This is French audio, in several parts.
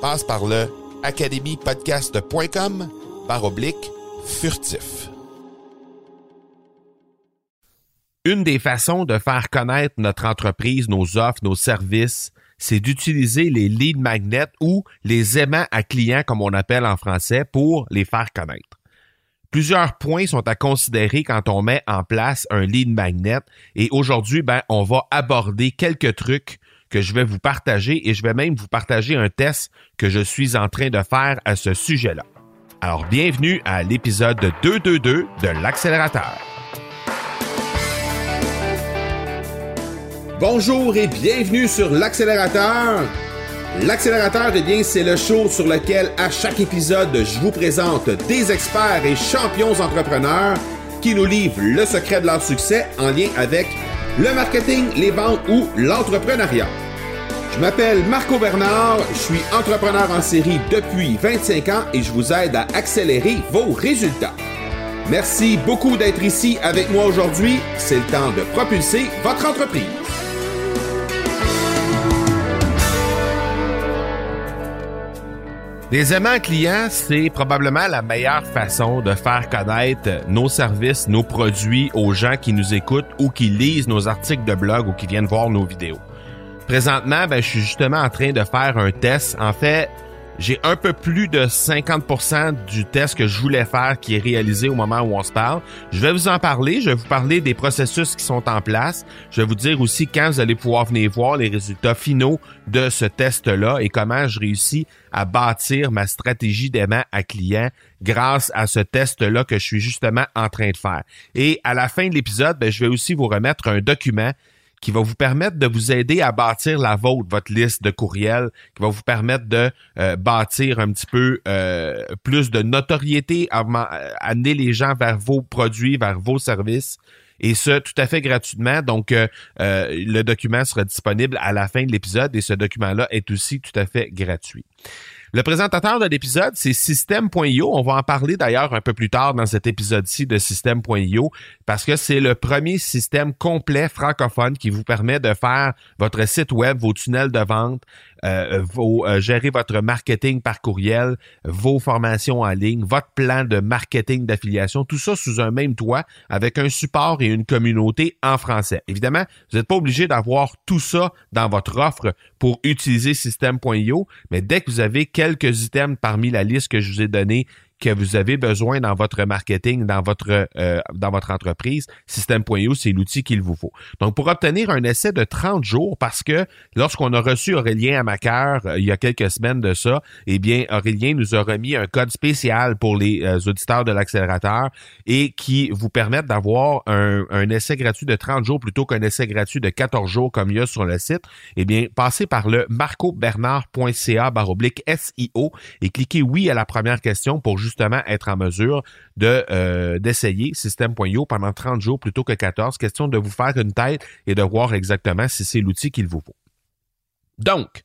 Passe par le academypodcast.com par oblique furtif. Une des façons de faire connaître notre entreprise, nos offres, nos services, c'est d'utiliser les lead magnets ou les aimants à clients, comme on appelle en français, pour les faire connaître. Plusieurs points sont à considérer quand on met en place un lead magnet et aujourd'hui, ben, on va aborder quelques trucs que je vais vous partager et je vais même vous partager un test que je suis en train de faire à ce sujet-là. Alors, bienvenue à l'épisode 222 de l'accélérateur. Bonjour et bienvenue sur l'accélérateur. L'accélérateur, eh bien, c'est le show sur lequel à chaque épisode, je vous présente des experts et champions entrepreneurs qui nous livrent le secret de leur succès en lien avec le marketing, les ventes ou l'entrepreneuriat. Je m'appelle Marco Bernard, je suis entrepreneur en série depuis 25 ans et je vous aide à accélérer vos résultats. Merci beaucoup d'être ici avec moi aujourd'hui. C'est le temps de propulser votre entreprise. Les aimants clients, c'est probablement la meilleure façon de faire connaître nos services, nos produits aux gens qui nous écoutent ou qui lisent nos articles de blog ou qui viennent voir nos vidéos. Présentement, ben, je suis justement en train de faire un test. En fait, j'ai un peu plus de 50% du test que je voulais faire qui est réalisé au moment où on se parle. Je vais vous en parler. Je vais vous parler des processus qui sont en place. Je vais vous dire aussi quand vous allez pouvoir venir voir les résultats finaux de ce test-là et comment je réussis à bâtir ma stratégie d'aimant à client grâce à ce test-là que je suis justement en train de faire. Et à la fin de l'épisode, ben, je vais aussi vous remettre un document qui va vous permettre de vous aider à bâtir la vôtre, votre liste de courriels, qui va vous permettre de euh, bâtir un petit peu euh, plus de notoriété, amener les gens vers vos produits, vers vos services. Et ce, tout à fait gratuitement. Donc, euh, le document sera disponible à la fin de l'épisode et ce document-là est aussi tout à fait gratuit. Le présentateur de l'épisode, c'est System.io. On va en parler d'ailleurs un peu plus tard dans cet épisode-ci de System.io parce que c'est le premier système complet francophone qui vous permet de faire votre site web, vos tunnels de vente, euh, vos, euh, gérer votre marketing par courriel, vos formations en ligne, votre plan de marketing d'affiliation, tout ça sous un même toit avec un support et une communauté en français. Évidemment, vous n'êtes pas obligé d'avoir tout ça dans votre offre pour utiliser System.io, mais dès que vous avez quelques items parmi la liste que je vous ai donnée que vous avez besoin dans votre marketing, dans votre euh, dans votre entreprise, System.io, c'est l'outil qu'il vous faut. Donc, pour obtenir un essai de 30 jours, parce que lorsqu'on a reçu Aurélien à ma euh, il y a quelques semaines de ça, eh bien, Aurélien nous a remis un code spécial pour les euh, auditeurs de l'accélérateur et qui vous permettent d'avoir un, un, essai gratuit de 30 jours plutôt qu'un essai gratuit de 14 jours comme il y a sur le site. Eh bien, passez par le marcobernard.ca baroblique SIO et cliquez oui à la première question pour justement être en mesure euh, d'essayer System.io pendant 30 jours plutôt que 14. Question de vous faire une tête et de voir exactement si c'est l'outil qu'il vous faut. Donc,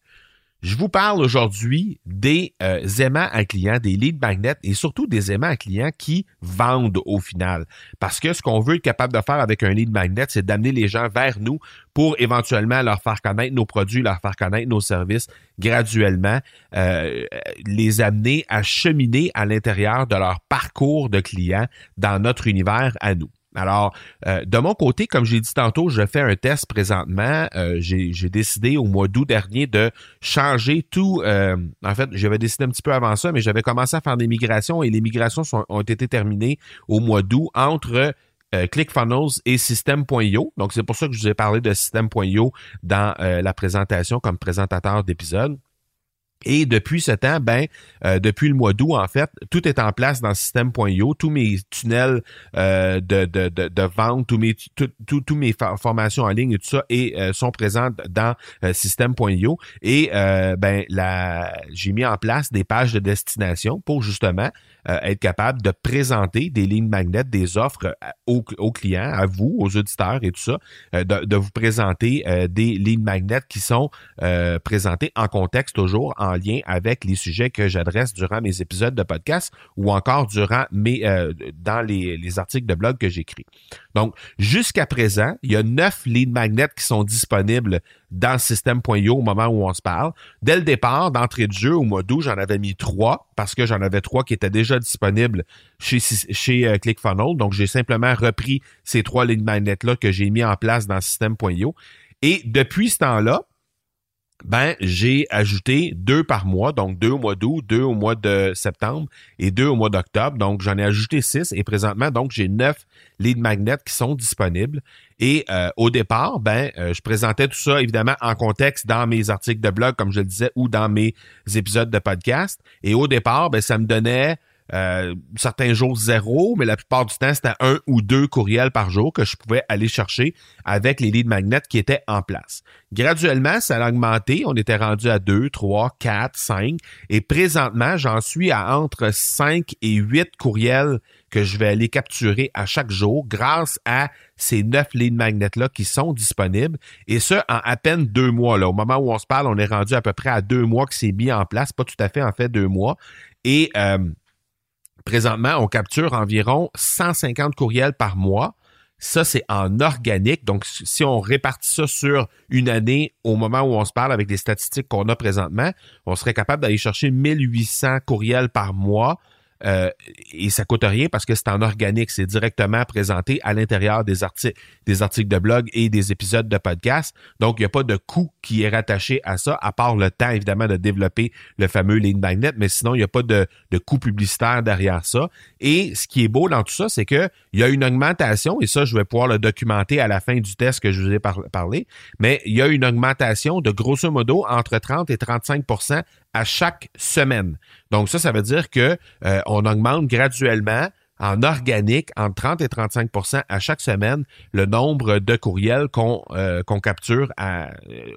Je vous parle aujourd'hui des euh, aimants à clients, des lead magnets et surtout des aimants à clients qui vendent au final. Parce que ce qu'on veut être capable de faire avec un lead magnet, c'est d'amener les gens vers nous pour éventuellement leur faire connaître nos produits, leur faire connaître nos services graduellement, euh, les amener à cheminer à l'intérieur de leur parcours de clients dans notre univers à nous. Alors, euh, de mon côté, comme j'ai dit tantôt, je fais un test présentement. Euh, j'ai décidé au mois d'août dernier de changer tout. Euh, en fait, j'avais décidé un petit peu avant ça, mais j'avais commencé à faire des migrations et les migrations ont été terminées au mois d'août entre ClickFunnels et System.io. Donc, c'est pour ça que je vous ai parlé de System.io dans la présentation comme présentateur d'épisode. Et depuis ce temps, ben, euh, depuis le mois d'août, en fait, tout est en place dans système.io. Tous mes tunnels euh, de, de, de, vente, tous mes, tout, mes formations en ligne et tout ça et, euh, sont présents dans système.io. Et ben, la, j'ai mis en place des pages de destination pour justement être capable de présenter des lignes magnets, des offres aux, aux, clients, à vous, aux auditeurs et tout ça, de, de, vous présenter des lignes magnets qui sont présentées en contexte toujours en lien avec les sujets que j'adresse durant mes épisodes de podcast ou encore durant mes euh, dans les, articles de blog que j'écris. Donc, jusqu'à présent, il y a neuf lead magnets qui sont disponibles dans système.io au moment où on se parle. Dès le départ, d'entrée de jeu, au mois d'août, j'en avais mis trois parce que j'en avais trois qui étaient déjà disponibles chez, euh, ClickFunnels. Donc, j'ai simplement repris ces trois lead magnets-là que j'ai mis en place dans système.io. Et depuis ce temps-là, ben, j'ai ajouté deux par mois, donc deux au mois d'août, deux au mois de septembre et deux au mois d'octobre. Donc, j'en ai ajouté six et présentement, donc, j'ai neuf lead magnets qui sont disponibles. Et euh, au départ, ben, euh, je présentais tout ça évidemment en contexte dans mes articles de blog, comme je le disais, ou dans mes épisodes de podcast. Et au départ, ben, ça me donnait euh, certains jours zéro, mais la plupart du temps, c'était un ou deux courriels par jour que je pouvais aller chercher avec les leads magnets qui étaient en place. Graduellement, ça a augmenté. On était rendu à deux, trois, quatre, cinq. Et présentement, j'en suis à entre cinq et huit courriels que je vais aller capturer à chaque jour grâce à ces neuf lead magnets-là qui sont disponibles. Et ce, en à peine deux mois. Là. Au moment où on se parle, on est rendu à peu près à deux mois que c'est mis en place. Pas tout à fait, en fait, deux mois. Et euh, Présentement, on capture environ 150 courriels par mois. Ça, c'est en organique. Donc, si on répartit ça sur une année au moment où on se parle avec les statistiques qu'on a présentement, on serait capable d'aller chercher 1800 courriels par mois euh, et ça coûte rien parce que c'est en organique, c'est directement présenté à l'intérieur des articles, des articles de blog et des épisodes de podcast. Donc, il n'y a pas de coût qui est rattaché à ça, à part le temps, évidemment, de développer le fameux lead magnet, mais sinon, il n'y a pas de, coût publicitaire derrière ça. Et ce qui est beau dans tout ça, c'est que il y a une augmentation, et ça, je vais pouvoir le documenter à la fin du test que je vous ai parlé, mais il y a une augmentation de grosso modo entre 30 et 35 à chaque semaine. Donc ça, ça veut dire que euh, on augmente graduellement en organique entre 30 et 35% à chaque semaine le nombre de courriels qu'on euh, capture euh,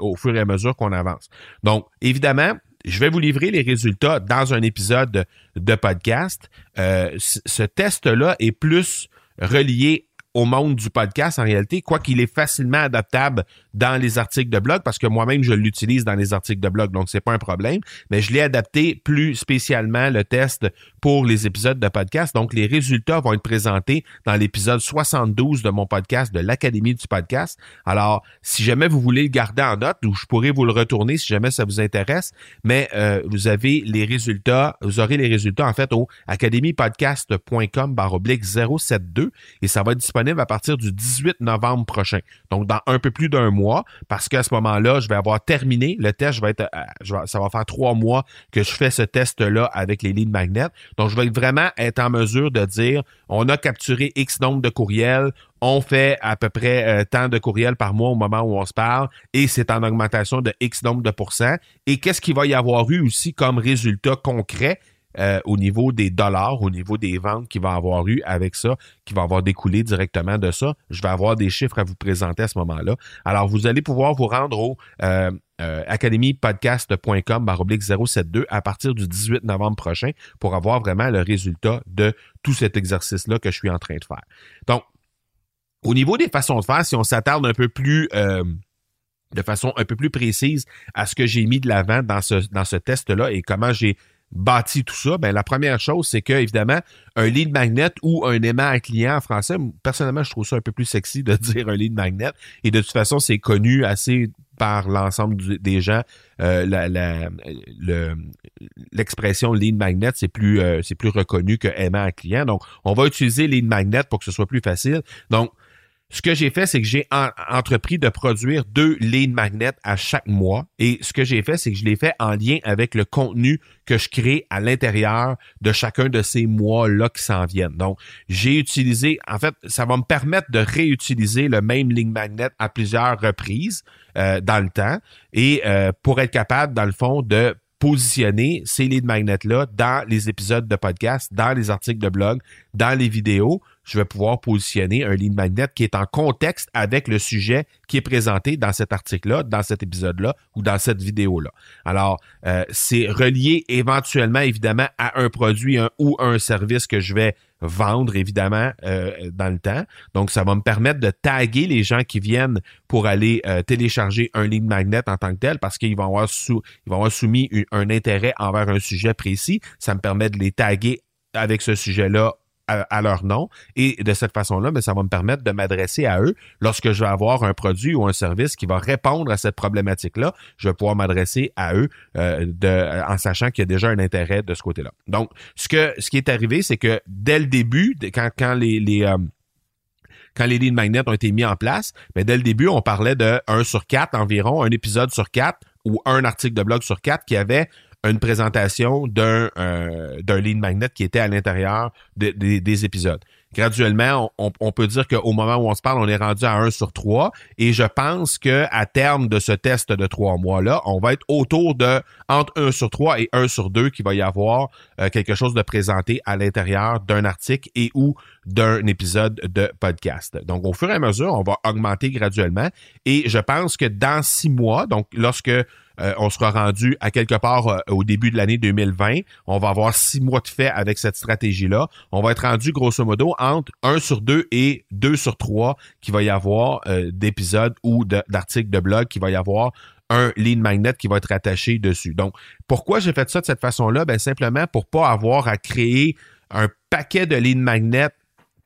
au fur et à mesure qu'on avance. Donc, évidemment, je vais vous livrer les résultats dans un épisode de podcast. ce test-là est plus relié au monde du podcast en réalité, quoiqu'il est facilement adaptable dans les articles de blog, parce que moi-même, je l'utilise dans les articles de blog, donc c'est pas un problème, mais je l'ai adapté plus spécialement, le test, pour les épisodes de podcast. Donc, les résultats vont être présentés dans l'épisode 72 de mon podcast de l'Académie du podcast. Alors, si jamais vous voulez le garder en note, ou je pourrais vous le retourner si jamais ça vous intéresse, mais euh, vous avez les résultats, vous aurez les résultats en fait au academypodcast.com oblique 072 et ça va être disponible à partir du 18 novembre prochain. Donc, dans un peu plus d'un mois, parce qu'à ce moment-là, je vais avoir terminé le test. Euh, ça va faire trois mois que je fais ce test-là avec les lignes magnètes. Donc, je vais vraiment être en mesure de dire, on a capturé X nombre de courriels, on fait à peu près euh, tant de courriels par mois au moment où on se parle, et c'est en augmentation de X nombre de pourcents. Et qu'est-ce qu'il va y avoir eu aussi comme résultat concret? Euh, au niveau des dollars, au niveau des ventes qu'il va avoir eu avec ça, qui va avoir découlé directement de ça. Je vais avoir des chiffres à vous présenter à ce moment-là. Alors, vous allez pouvoir vous rendre au euh, euh, academypodcast.com 072 à partir du 18 novembre prochain pour avoir vraiment le résultat de tout cet exercice-là que je suis en train de faire. Donc, au niveau des façons de faire, si on s'attarde un peu plus de façon un peu plus précise à ce que j'ai mis de l'avant dans ce, dans ce test-là et comment j'ai bâti tout ça, ben la première chose, c'est que évidemment, un lead magnet ou un aimant à client en français, personnellement, je trouve ça un peu plus sexy de dire un lead magnet. Et de toute façon, c'est connu assez par l'ensemble des gens. Euh, l'expression lead magnet, c'est plus, euh, c'est plus reconnu que aimant à client. Donc, on va utiliser lead magnet pour que ce soit plus facile. Donc, ce que j'ai fait, c'est que j'ai entrepris de produire deux lead magnets à chaque mois. Et ce que j'ai fait, c'est que je l'ai fait en lien avec le contenu que je crée à l'intérieur de chacun de ces mois-là qui s'en viennent. Donc, j'ai utilisé, en fait, ça va me permettre de réutiliser le même lead magnet à plusieurs reprises euh, dans le temps et euh, pour être capable, dans le fond, de positionner ces lead magnets-là dans les épisodes de podcast, dans les articles de blog, dans les vidéos, je vais pouvoir positionner un lead magnet qui est en contexte avec le sujet qui est présenté dans cet article-là, dans cet épisode-là ou dans cette vidéo-là. Alors, euh, c'est relié éventuellement, évidemment, à un produit ou un service que je vais vendre, évidemment, euh, dans le temps. Donc, ça va me permettre de taguer les gens qui viennent pour aller euh, télécharger un lead magnet en tant que tel parce qu'ils vont avoir, soumis un intérêt envers un sujet précis. Ça me permet de les taguer avec ce sujet-là à, leur nom. Et de cette façon-là, mais ben, ça va me permettre de m'adresser à eux lorsque je vais avoir un produit ou un service qui va répondre à cette problématique-là. Je vais pouvoir m'adresser à eux euh, en sachant qu'il y a déjà un intérêt de ce côté-là. Donc, ce que ce qui est arrivé, c'est que dès le début, quand, quand les, les euh, quand les lignes magnets ont été mis en place, mais ben, dès le début, on parlait de 1 sur 4 environ, un épisode sur 4 ou un article de blog sur 4 qui avait une présentation d'un euh, d'un lead magnet qui était à l'intérieur des épisodes. Graduellement, on, peut dire qu'au moment où on se parle, on est rendu à 1 sur 3 et je pense que à terme de ce test de trois mois-là, on va être autour de entre 1 sur 3 et 1 sur 2 qu'il va y avoir euh, quelque chose de présenté à l'intérieur d'un article et ou d'un épisode de podcast. Donc, au fur et à mesure, on va augmenter graduellement et je pense que dans six mois, donc lorsque euh, on sera rendu à quelque part euh, au début de l'année 2020. On va avoir six mois de fait avec cette stratégie-là. On va être rendu grosso modo entre 1 sur 2 et 2 sur 3 qui va y avoir euh, d'épisodes ou d'articles de, blog qui va y avoir un lead magnet qui va être attaché dessus. Donc, pourquoi j'ai fait ça de cette façon-là? Ben, simplement pour pas avoir à créer un paquet de lead magnets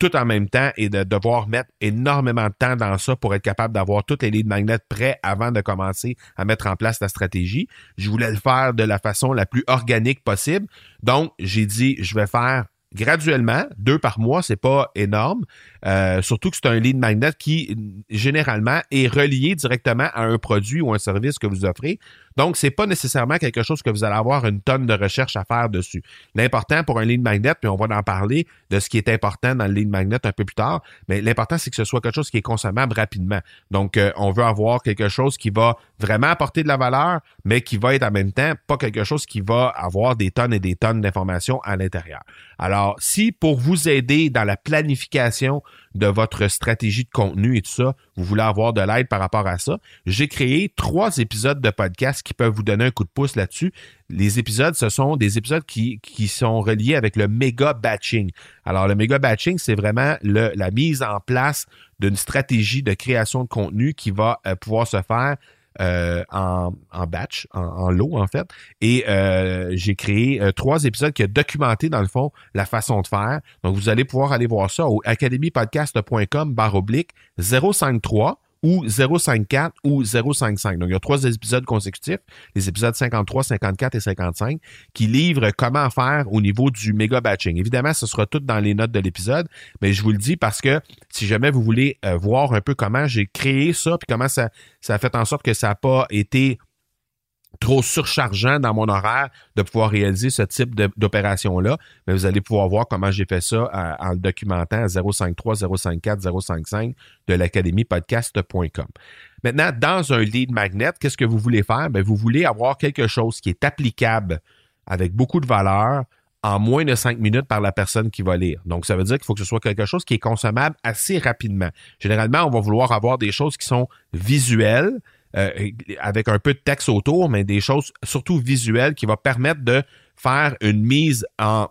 tout en même temps et de devoir mettre énormément de temps dans ça pour être capable d'avoir toutes les lignes magnets prêts avant de commencer à mettre en place la stratégie. Je voulais le faire de la façon la plus organique possible. Donc, j'ai dit, je vais faire graduellement, deux par mois, c'est pas énorme. Euh, surtout que c'est un lead magnet qui, généralement, est relié directement à un produit ou un service que vous offrez. Donc, c'est pas nécessairement quelque chose que vous allez avoir une tonne de recherche à faire dessus. L'important pour un lead magnet, puis on va en parler de ce qui est important dans le lead magnet un peu plus tard, mais l'important, c'est que ce soit quelque chose qui est consommable rapidement. Donc, euh, on veut avoir quelque chose qui va vraiment apporter de la valeur, mais qui va être en même temps pas quelque chose qui va avoir des tonnes et des tonnes d'informations à l'intérieur. Alors, si pour vous aider dans la planification de votre stratégie de contenu et tout ça, vous voulez avoir de l'aide par rapport à ça, j'ai créé trois épisodes de podcast qui peuvent vous donner un coup de pouce là-dessus. Les épisodes, ce sont des épisodes qui, sont reliés avec le méga batching. Alors, le méga batching, c'est vraiment la mise en place d'une stratégie de création de contenu qui va euh, pouvoir se faire euh, en, batch, en, lot en fait. Et euh, j'ai créé euh, trois épisodes qui ont documenté dans le fond la façon de faire. Donc vous allez pouvoir aller voir ça au academypodcast.com barre oblique 053 ou 054 ou 055. Donc, il y a trois épisodes consécutifs, les épisodes 53, 54 et 55, qui livrent comment faire au niveau du méga batching. Évidemment, ce sera tout dans les notes de l'épisode, mais je vous le dis parce que si jamais vous voulez euh, voir un peu comment j'ai créé ça, puis comment ça, ça a fait en sorte que ça n'a pas été trop surchargeant dans mon horaire de pouvoir réaliser ce type d'opération-là, mais vous allez pouvoir voir comment j'ai fait ça euh, en, le documentant à 053, 054, 055 de l'académiepodcast.com. Maintenant, dans un lead magnet, qu'est-ce que vous voulez faire? Ben, vous voulez avoir quelque chose qui est applicable avec beaucoup de valeur en moins de cinq minutes par la personne qui va lire. Donc, ça veut dire qu'il faut que ce soit quelque chose qui est consommable assez rapidement. Généralement, on va vouloir avoir des choses qui sont visuelles, euh, avec un peu de texte autour, mais des choses surtout visuelles qui vont permettre de faire une mise en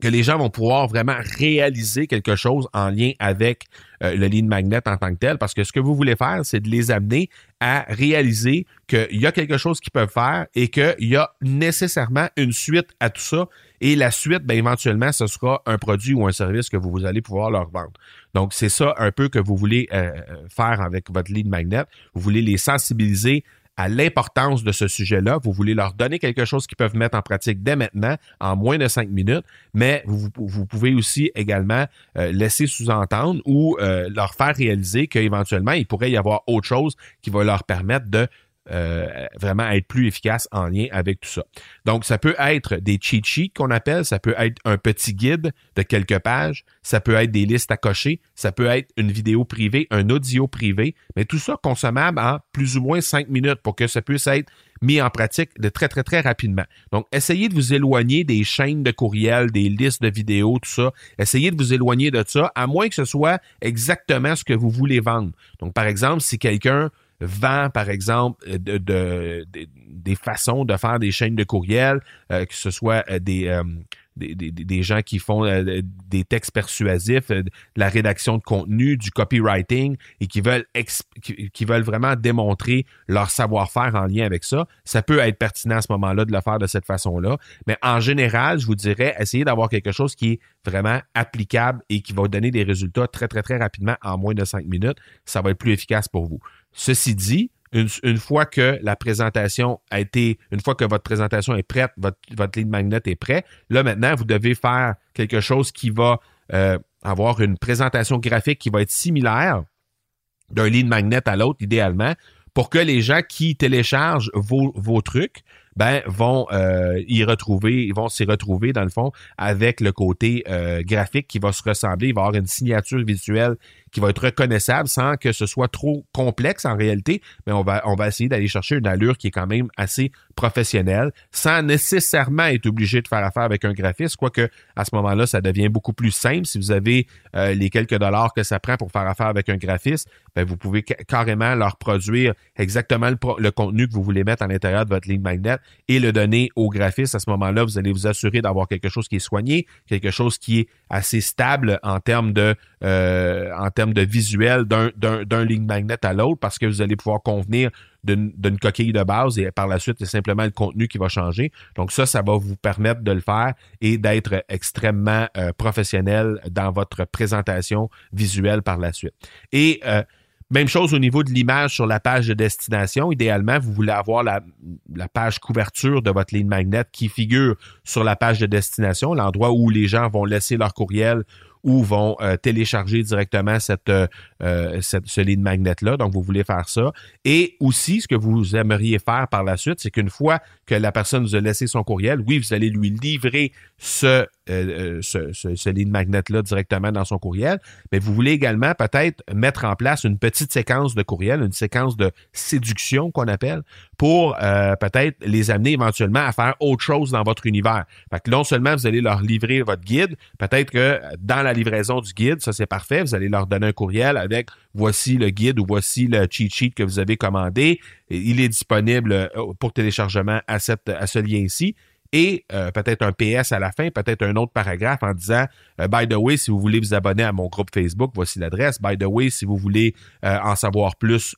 que les gens vont pouvoir vraiment réaliser quelque chose en lien avec euh, le lead magnet en tant que tel, parce que ce que vous voulez faire, c'est de les amener à réaliser qu'il y a quelque chose qu'ils peuvent faire et qu'il y a nécessairement une suite à tout ça. Et la suite, bien, éventuellement, ce sera un produit ou un service que vous, allez pouvoir leur vendre. Donc, c'est ça un peu que vous voulez euh, euh, faire avec votre lead magnet. Vous voulez les sensibiliser à l'importance de ce sujet-là. Vous voulez leur donner quelque chose qu'ils peuvent mettre en pratique dès maintenant, en moins de cinq minutes, mais vous, pouvez aussi également euh, laisser sous-entendre ou euh, leur faire réaliser qu'éventuellement, il pourrait y avoir autre chose qui va leur permettre de euh, vraiment être plus efficace en lien avec tout ça. Donc, ça peut être des cheat sheets qu'on appelle, ça peut être un petit guide de quelques pages, ça peut être des listes à cocher, ça peut être une vidéo privée, un audio privé, mais tout ça consommable en plus ou moins cinq minutes pour que ça puisse être mis en pratique de très, très, très rapidement. Donc, essayez de vous éloigner des chaînes de courriels, des listes de vidéos, tout ça. Essayez de vous éloigner de ça, à moins que ce soit exactement ce que vous voulez vendre. Donc, par exemple, si quelqu'un vend, par exemple, euh, de, des façons de faire des chaînes de courriel, euh, que ce soit euh, des, des, gens qui font des textes persuasifs, de la rédaction de contenu, du copywriting et qui veulent, qui, veulent vraiment démontrer leur savoir-faire en lien avec ça. Ça peut être pertinent à ce moment-là de le faire de cette façon-là. Mais en général, je vous dirais, essayez d'avoir quelque chose qui est vraiment applicable et qui va donner des résultats très, très, très rapidement en moins de cinq minutes. Ça va être plus efficace pour vous. Ceci dit, une, fois que la présentation a été, une fois que votre présentation est prête, votre, votre lead magnet est prêt, là maintenant, vous devez faire quelque chose qui va euh, avoir une présentation graphique qui va être similaire d'un lead magnet à l'autre, idéalement, pour que les gens qui téléchargent vos, trucs ben vont euh, y retrouver, ils vont s'y retrouver dans le fond avec le côté euh, graphique qui va se ressembler, il va y avoir une signature visuelle qui va être reconnaissable sans que ce soit trop complexe en réalité, mais on va, on va essayer d'aller chercher une allure qui est quand même assez professionnelle sans nécessairement être obligé de faire affaire avec un graphiste, quoique à ce moment-là, ça devient beaucoup plus simple. Si vous avez euh, les quelques dollars que ça prend pour faire affaire avec un graphiste, ben, vous pouvez carrément leur produire exactement le, contenu que vous voulez mettre à l'intérieur de votre ligne magnet et le donner au graphiste. À ce moment-là, vous allez vous assurer d'avoir quelque chose qui est soigné, quelque chose qui est assez stable en termes de, euh, termes de visuel d'un ligne magnet à l'autre parce que vous allez pouvoir convenir d'une coquille de base et par la suite, c'est simplement le contenu qui va changer. Donc ça, ça va vous permettre de le faire et d'être extrêmement euh, professionnel dans votre présentation visuelle par la suite. Et euh, même chose au niveau de l'image sur la page de destination. Idéalement, vous voulez avoir la, la, page couverture de votre ligne magnet qui figure sur la page de destination, l'endroit où les gens vont laisser leur courriel ou vont euh, télécharger directement cette, euh, euh, cette ce lead magnet-là. Donc, vous voulez faire ça. Et aussi, ce que vous aimeriez faire par la suite, c'est qu'une fois que la personne vous a laissé son courriel, oui, vous allez lui livrer ce, ce, ce, ce lead magnet-là directement dans son courriel, mais vous voulez également peut-être mettre en place une petite séquence de courriel, une séquence de séduction qu'on appelle, pour peut-être les amener éventuellement à faire autre chose dans votre univers. Fait que non seulement vous allez leur livrer votre guide, peut-être que dans la livraison du guide, ça c'est parfait. Vous allez leur donner un courriel avec voici le guide ou voici le cheat sheet que vous avez commandé. Il est disponible euh, pour téléchargement à, cette, à ce lien ici et euh, peut-être un PS à la fin, peut-être un autre paragraphe en disant euh, By the way, si vous voulez vous abonner à mon groupe Facebook, voici l'adresse. By the way, si vous voulez en savoir plus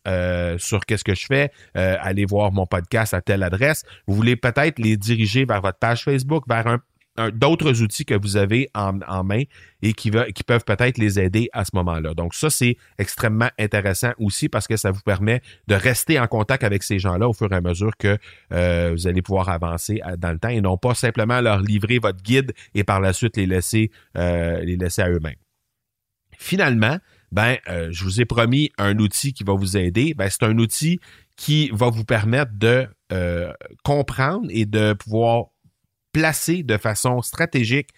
sur qu'est-ce que je fais, allez voir mon podcast à telle adresse. Vous voulez peut-être les diriger vers votre page Facebook, vers un d'autres outils que vous avez en, main et qui, peuvent peut-être les aider à ce moment-là. Donc ça, c'est extrêmement intéressant aussi parce que ça vous permet de rester en contact avec ces gens-là au fur et à mesure que euh, vous allez pouvoir avancer dans le temps et non pas simplement leur livrer votre guide et par la suite les laisser, euh, à eux-mêmes. Finalement, ben, euh, je vous ai promis un outil qui va vous aider. Ben, c'est un outil qui va vous permettre de comprendre et de pouvoir placer de façon stratégique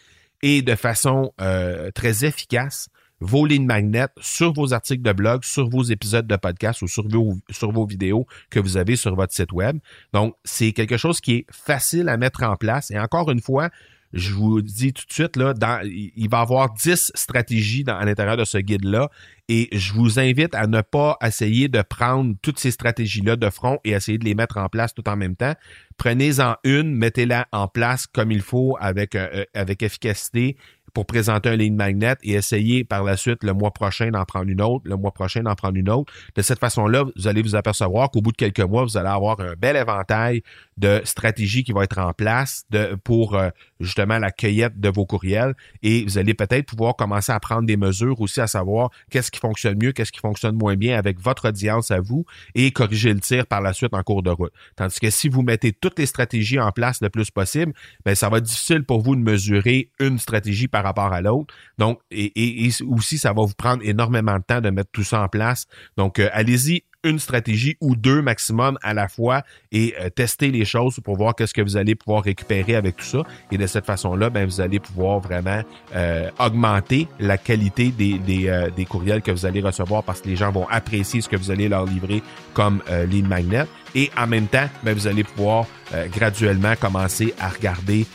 et de façon euh, très efficace vos lignes magnètes sur vos articles de blog, sur vos épisodes de podcast ou sur vos, sur vos vidéos que vous avez sur votre site web. Donc, c'est quelque chose qui est facile à mettre en place. Et encore une fois, je vous dis tout de suite, là, il va y avoir 10 stratégies dans, à l'intérieur de ce guide-là. Et je vous invite à ne pas essayer de prendre toutes ces stratégies-là de front et essayer de les mettre en place tout en même temps. Prenez-en une, mettez-la en place comme il faut avec, euh, avec efficacité pour présenter un ligne magnet et essayer par la suite le mois prochain d'en prendre une autre, le mois prochain d'en prendre une autre. De cette façon-là, vous allez vous apercevoir qu'au bout de quelques mois, vous allez avoir un bel éventail de stratégies qui vont être en place de, pour euh, justement la cueillette de vos courriels et vous allez peut-être pouvoir commencer à prendre des mesures aussi à savoir qu'est-ce qui fonctionne mieux, qu'est-ce qui fonctionne moins bien avec votre audience à vous et corriger le tir par la suite en cours de route. Tandis que si vous mettez toutes les stratégies en place le plus possible, ben ça va être difficile pour vous de mesurer une stratégie par rapport à l'autre. Donc, et, aussi, ça va vous prendre énormément de temps de mettre tout ça en place. Donc, euh, allez-y une stratégie ou deux maximum à la fois et euh, tester les choses pour voir qu'est-ce que vous allez pouvoir récupérer avec tout ça. Et de cette façon-là, ben, vous allez pouvoir vraiment euh, augmenter la qualité des, des, euh, des, courriels que vous allez recevoir parce que les gens vont apprécier ce que vous allez leur livrer comme lead magnet. Et en même temps, ben, vous allez pouvoir graduellement commencer à regarder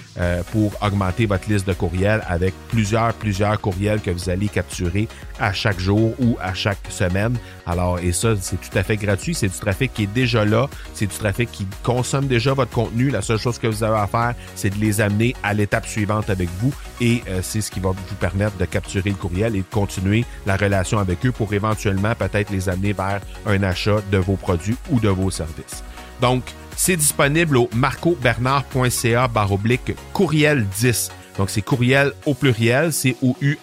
pour augmenter votre liste de courriels avec plusieurs, plusieurs courriels que vous allez capturer à chaque jour ou à chaque semaine. Alors, et ça, c'est tout à fait gratuit. C'est du trafic qui est déjà là. C'est du trafic qui consomme déjà votre contenu. La seule chose que vous avez à faire, c'est de les amener à l'étape suivante avec vous. Et euh, c'est ce qui va vous permettre de capturer le courriel et de continuer la relation avec eux pour éventuellement peut-être les amener vers un achat de vos produits ou de vos services. Donc, c'est disponible au marcobernard.ca baroblique courriel 10. Donc, c'est courriel au pluriel, c'est O-U-R-R-I-E-L-S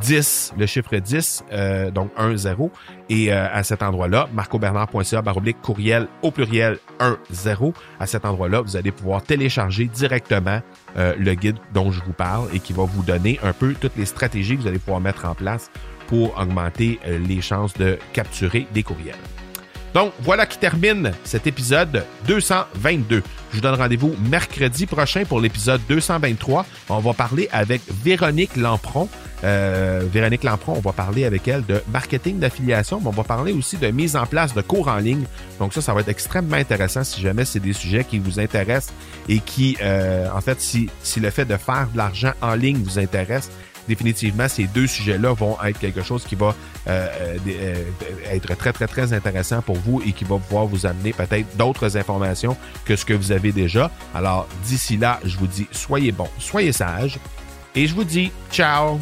10, le chiffre 10, euh, donc 1, 0. Et euh, à cet endroit-là, marcobernard.ca baroblique courriel au pluriel 1, 0. À cet endroit-là, vous allez pouvoir télécharger directement euh, le guide dont je vous parle et qui va vous donner un peu toutes les stratégies que vous allez pouvoir mettre en place pour augmenter les chances de capturer des courriels. Donc, voilà qui termine cet épisode 222. Je vous donne rendez-vous mercredi prochain pour l'épisode 223. On va parler avec Véronique Lampron. Euh, Véronique Lampron, on va parler avec elle de marketing d'affiliation, mais on va parler aussi de mise en place de cours en ligne. Donc ça, ça va être extrêmement intéressant si jamais c'est des sujets qui vous intéressent et qui, euh, en fait, si, si le fait de faire de l'argent en ligne vous intéresse, définitivement, ces deux sujets-là vont être quelque chose qui va euh, euh, euh, être très, très, très intéressant pour vous et qui va pouvoir vous amener peut-être d'autres informations que ce que vous avez déjà. Alors, d'ici là, je vous dis, soyez bons, soyez sages et je vous dis ciao!